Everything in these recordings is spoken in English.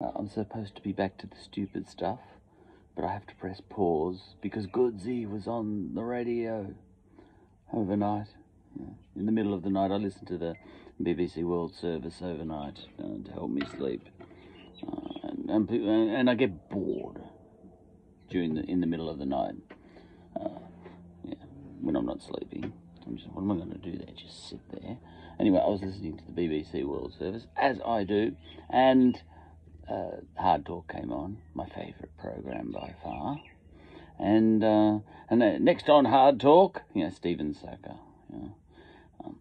Uh, I'm supposed to be back to the stupid stuff, but I have to press pause because Goodsy was on the radio overnight. In the middle of the night, I listened to the BBC World Service overnight uh, to help me sleep, uh, and, and, and I get bored during the in the middle of the night. Uh, yeah, when I'm not sleeping, I'm just what am I going to do there? Just sit there. Anyway, I was listening to the BBC World Service as I do, and uh, Hard Talk came on, my favourite program by far. And uh, and next on Hard Talk, you know, Stephen Sackur. You know, um,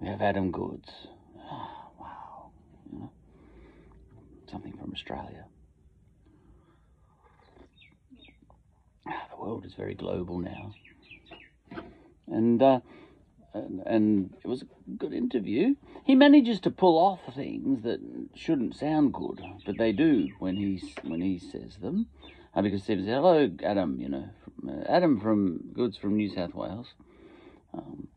we have Adam Goodes. Oh, wow. You know, something from Australia. The world is very global now. And uh, and, and it was a good interview. He manages to pull off things that shouldn't sound good, but they do when he when he says them. Uh, because Stephen said, "Hello, Adam," you know, from, uh, Adam from Goodes from New South Wales, um,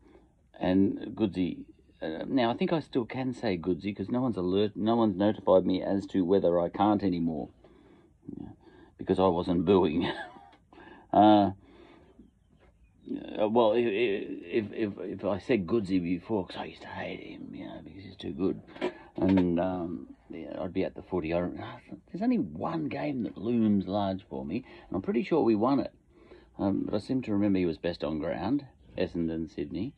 and Goodsy. Uh, now I think I still can say Goodsy because no one's alert, no one's notified me as to whether I can't anymore, yeah, because I wasn't booing. uh, well, if, if if I said Goodsy before, because I used to hate him, you know, because he's too good, and um, yeah, I'd be at the footy. I, there's only one game that looms large for me, and I'm pretty sure we won it. Um, but I seem to remember he was best on ground, Essendon, Sydney,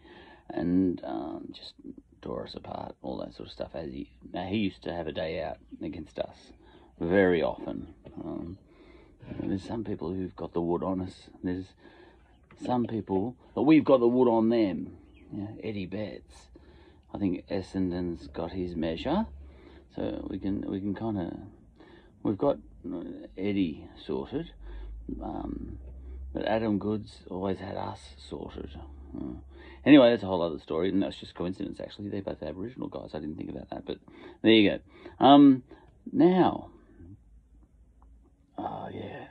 and um, just tore us apart, all that sort of stuff. As he now he used to have a day out against us very often. Um, there's some people who've got the wood on us. There's some people, but we've got the wood on them. Yeah, Eddie Betts. I think Essendon's got his measure, so we can we can kind of we've got uh, Eddie sorted, um, but Adam Goodes always had us sorted. Uh, anyway, that's a whole other story, and that's just coincidence. Actually, they're both Aboriginal guys. I didn't think about that, but there you go. Um, now, oh yeah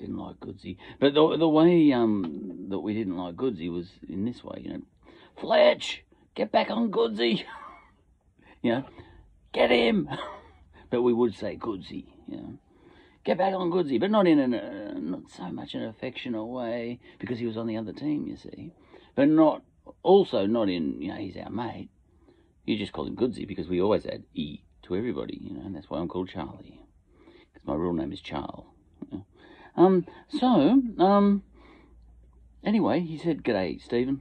didn't like Goodsy. But the the way um that we didn't like Goodsy was in this way, you know, Fletch, get back on Goodsy, you know, get him. but we would say Goodsy, you know, get back on Goodsy, but not in a uh, not so much an affectionate way because he was on the other team, you see, but not also not in you know he's our mate. You just call him Goodsy because we always add e to everybody, you know, and that's why I'm called Charlie because my real name is Charles. Um, so, um, anyway, he said, G'day, Stephen.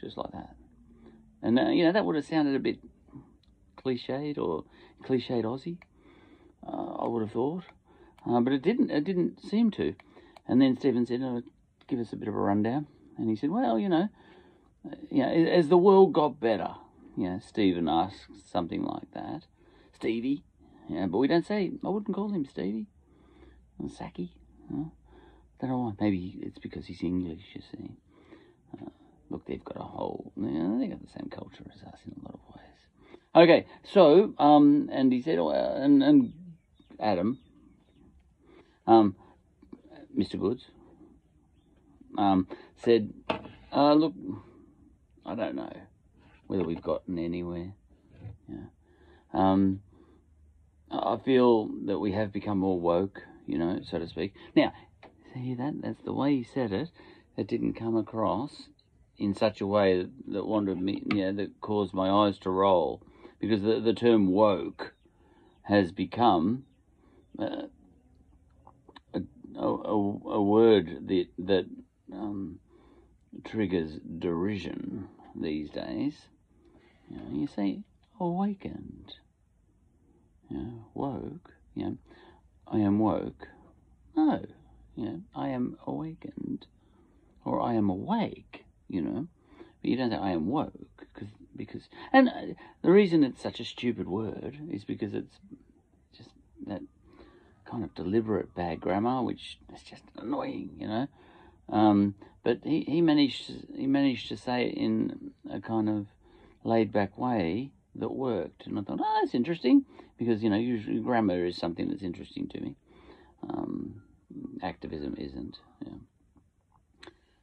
Just like that. And, uh, you know, that would have sounded a bit cliched or cliched Aussie, uh, I would have thought. Uh, but it didn't, it didn't seem to. And then Stephen said, oh, give us a bit of a rundown. And he said, well, you know, you know, as the world got better, you know, Stephen asked something like that. Stevie. Yeah, but we don't say, I wouldn't call him Stevie. Saki? Huh? Don't know why. Maybe it's because he's English, you see. Uh, look, they've got a whole, you know, they got the same culture as us in a lot of ways. Okay, so, um, and he said, oh, uh, and, and Adam, um, Mr. Goodes, um, said, uh, look, I don't know whether we've gotten anywhere. Yeah. Um, I feel that we have become more woke you know, so to speak. Now, see that? That's the way he said it. It didn't come across in such a way that, that wanted me, know, that caused my eyes to roll. Because the, the term woke has become uh, a, a, a, word that, that um, triggers derision these days. You, know, you say awakened, know, woke, know, I am woke. No, you know, I am awakened. Or I am awake, you know. But you don't say I am woke, cause, because... And uh, the reason it's such a stupid word is because it's just that kind of deliberate bad grammar, which is just annoying, you know. Um, but he, he managed he managed to say it in a kind of laid back way that worked. And I thought, oh, that's interesting because, you know, usually grammar is something that's interesting to me. Um, activism isn't. Yeah.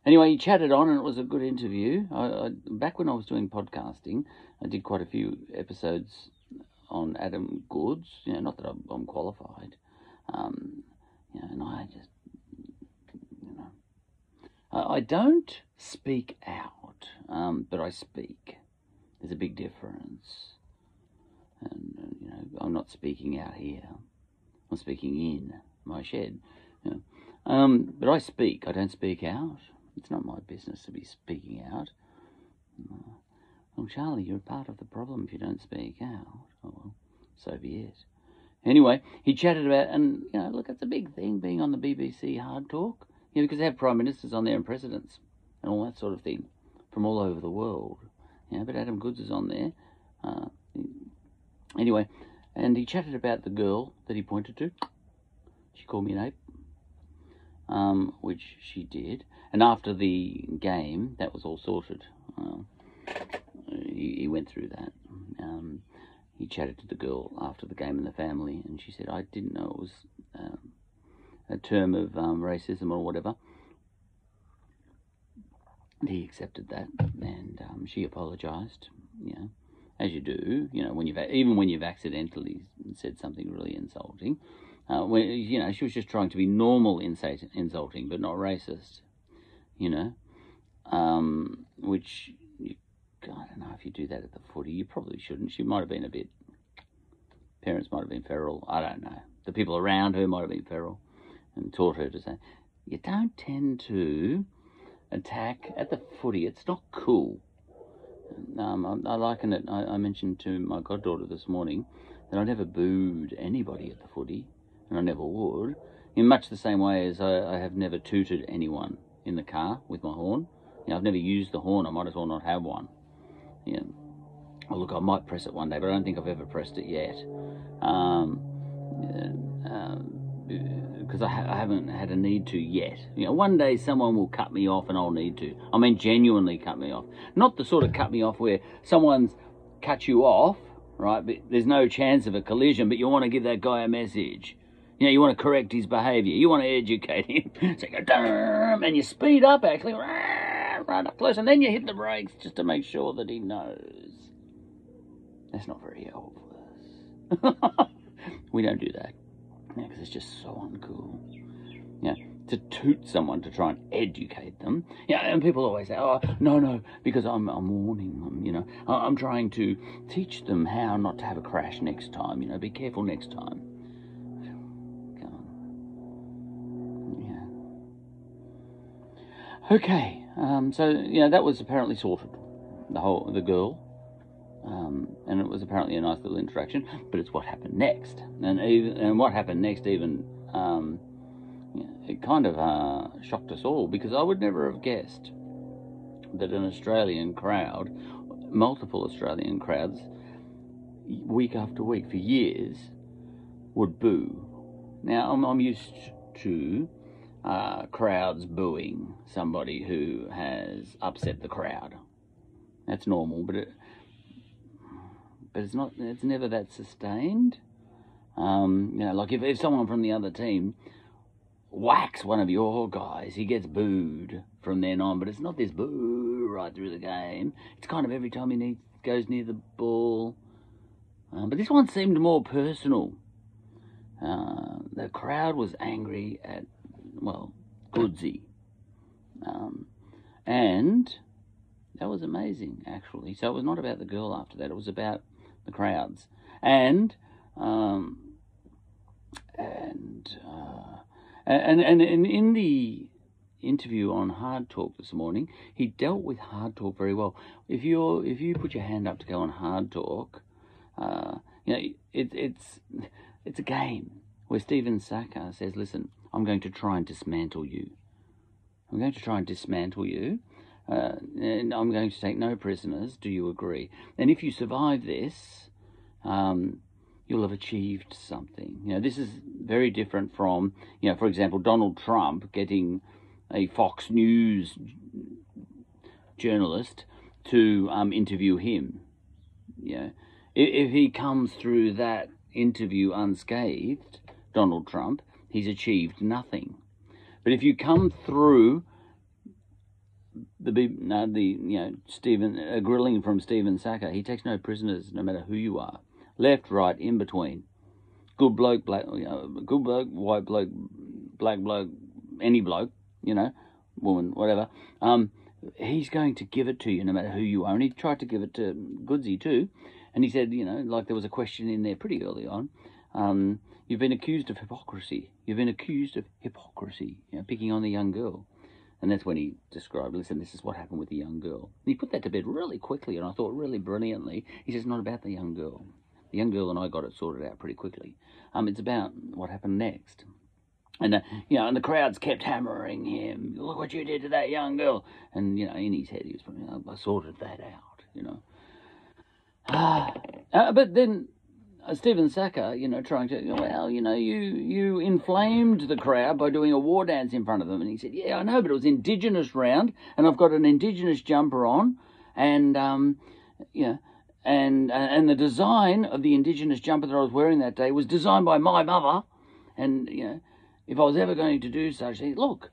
Anyway, he chatted on and it was a good interview. I, I, back when I was doing podcasting, I did quite a few episodes on Adam Goodes. You know, not that I'm, I'm qualified. Um, you know, and I just, you know, I, I don't speak out, um, but I speak. There's a big difference. And, you know, I'm not speaking out here. I'm speaking in my shed. You know. um, but I speak. I don't speak out. It's not my business to be speaking out. Well, Charlie, you're part of the problem if you don't speak out. Oh, well, so be it. Anyway, he chatted about, and, you know, look, it's a big thing being on the BBC Hard Talk, you know, because they have prime ministers on there and presidents and all that sort of thing from all over the world. Know, but Adam Goodes is on there. Uh, anyway, and he chatted about the girl that he pointed to. She called me an ape, um, which she did. And after the game, that was all sorted. Uh, he, he, went through that. Um, he chatted to the girl after the game in the family, and she said, I didn't know it was um, a term of um, racism or whatever. And he accepted that, and um, she apologised, you know, as you do, you know, when you've, even when you've accidentally said something really insulting. Uh, when, you know, she was just trying to be normal insulting, but not racist, you know, um, which I don't know if you do that at the footy. You probably shouldn't. She might have been a bit. Parents might have been feral. I don't know. The people around her might have been feral and taught her to say, you don't tend to attack at the footy. It's not cool. Um, I, I liken it. I, I mentioned to my goddaughter this morning that I never booed anybody at the footy, and I never would. In much the same way as I, I have never tooted anyone in the car with my horn. You know, I've never used the horn. I might as well not have one. Yeah. Oh, look, I might press it one day, but I don't think I've ever pressed it yet. Um, because um, Uh, I, ha- I, haven't had a need to yet. You know, one day someone will cut me off and I'll need to. I mean, genuinely cut me off. Not the sort of cut me off where someone's cut you off, right? But there's no chance of a collision, but you want to give that guy a message. You know, you want to correct his behaviour. You want to educate him. so you go, and you speed up actually right up close, and then you hit the brakes just to make sure that he knows. That's not very helpful. we don't do that. Yeah, because it's just so uncool. Yeah, to toot someone to try and educate them. Yeah, and people always say, "Oh, no, no," because I'm I'm warning them. You know, I'm trying to teach them how not to have a crash next time. You know, be careful next time. Come on. Yeah. Okay. Um, so you know that was apparently sorted. The whole the girl, um, and it was apparently a nice little interaction. But it's what happened next, and even and what happened next even um, it kind of uh, shocked us all because I would never have guessed that an Australian crowd, multiple Australian crowds, week after week for years, would boo. Now I'm, I'm used to uh, crowds booing somebody who has upset the crowd. That's normal, but it, but it's not. It's never that sustained. Um, you know, like if, if someone from the other team whacks one of your guys, he gets booed from then on. But it's not this boo right through the game. It's kind of every time he needs, goes near the ball. Um, but this one seemed more personal. Uh, the crowd was angry at well, Goodsy. Um, and that was amazing, actually. So it was not about the girl after that, it was about the crowds. And, um, and, uh, and, and, and in the interview on Hard Talk this morning, he dealt with Hard Talk very well. If you if you put your hand up to go on Hard Talk, uh, you know it, it's it's a game where Stephen Sackur says, "Listen, I'm going to try and dismantle you. I'm going to try and dismantle you. Uh, and I'm going to take no prisoners. Do you agree? And if you survive this, um, you'll have achieved something. You know, this is very different from, you know, for example, Donald Trump getting a Fox News journalist to um, interview him. You know, if, if he comes through that interview unscathed, Donald Trump, he's achieved nothing. But if you come through the the you know Stephen a grilling from Stephen Sackur, he takes no prisoners, no matter who you are. left, right, in between. Good bloke, black, you know, good bloke, white bloke, black bloke, any bloke, you know, woman, whatever. Um, he's going to give it to you no matter who you are. And he tried to give it to Goodsy too. And he said, you know, like there was a question in there pretty early on. Um, you've been accused of hypocrisy. You've been accused of hypocrisy, you know, picking on the young girl. And that's when he described, listen, this is what happened with the young girl. And he put that to bed really quickly, and I thought really brilliantly. He says, not about the young girl. The young girl and I got it sorted out pretty quickly. Um, it's about what happened next. And, uh, you know, and the crowds kept hammering him. Look what you did to that young girl. And, you know, in his head, he was, I sorted that out, you know. Ah, uh, but then Stephen Sackur, you know, trying to, well, you know, you you inflamed the crowd by doing a war dance in front of them, and he said, yeah, I know, but it was Indigenous round, and I've got an Indigenous jumper on, and um, you know, and and the design of the Indigenous jumper that I was wearing that day was designed by my mother, and you know, if I was ever going to do such things, look,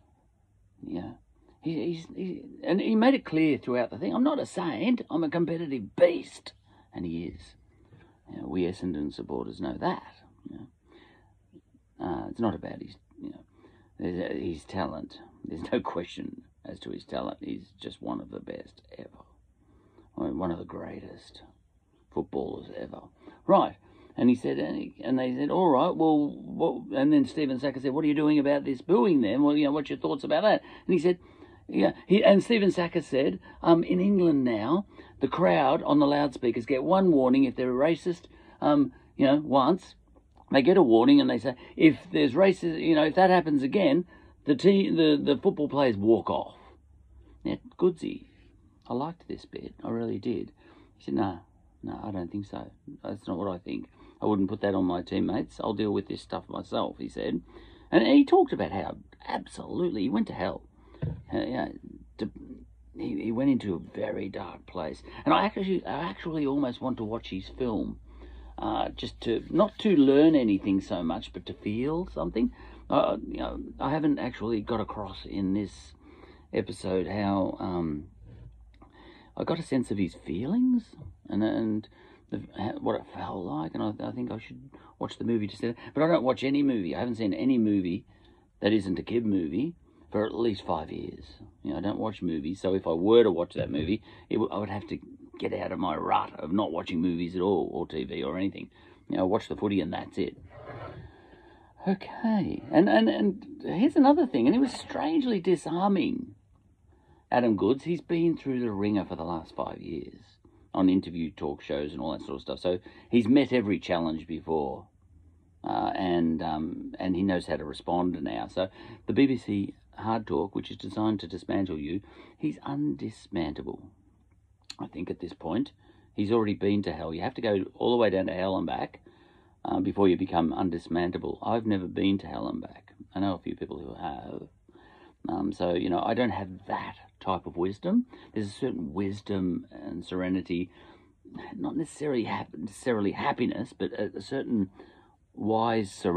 yeah. He, he's, he, and he made it clear throughout the thing. I'm not a saint. I'm a competitive beast and he is. You know, we Essendon supporters know that. You know. uh, it's not about his, you know, his talent. There's no question as to his talent. He's just one of the best ever. I mean, one of the greatest footballers ever. Right. And he said, and, he, and they said, all right, well, and then Stephen Sackur said, what are you doing about this booing then? Well, you know, what's your thoughts about that? And he said, yeah, he, and Stephen Sackur said, um, in England now, the crowd on the loudspeakers get one warning if they're racist, um, you know, once. They get a warning and they say, if there's racist, you know, if that happens again, the team, the, the football players walk off. Now, Goodsy, I liked this bit. I really did. He said, no, no, I don't think so. That's not what I think. I wouldn't put that on my teammates. I'll deal with this stuff myself, he said. And he talked about how absolutely he went to hell uh, you to, he, he went into a very dark place. And I actually, I actually almost want to watch his film, uh, just to not to learn anything so much, but to feel something. Uh, you know, I haven't actually got across in this episode how um, I got a sense of his feelings and and the, what it felt like, and I, I think I should watch the movie to see that. But I don't watch any movie. I haven't seen any movie that isn't a kid movie for at least five years. You know, I don't watch movies, so if I were to watch that movie, I would have to get out of my rut of not watching movies at all, or TV, or anything. You know, watch the footy and that's it. Okay, and, and, and here's another thing, and it was strangely disarming. Adam Goodes, he's been through the wringer for the last five years on interview talk shows and all that sort of stuff. So he's met every challenge before. Uh, and um, and he knows how to respond now. So the BBC hard talk, which is designed to dismantle you, he's undismantable. I think at this point, he's already been to hell. You have to go all the way down to hell and back uh, before you become undismantable. I've never been to hell and back. I know a few people who have. Um, so, you know, I don't have that type of wisdom. There's a certain wisdom and serenity, not necessarily, necessarily happiness, but a, a certain wise serenity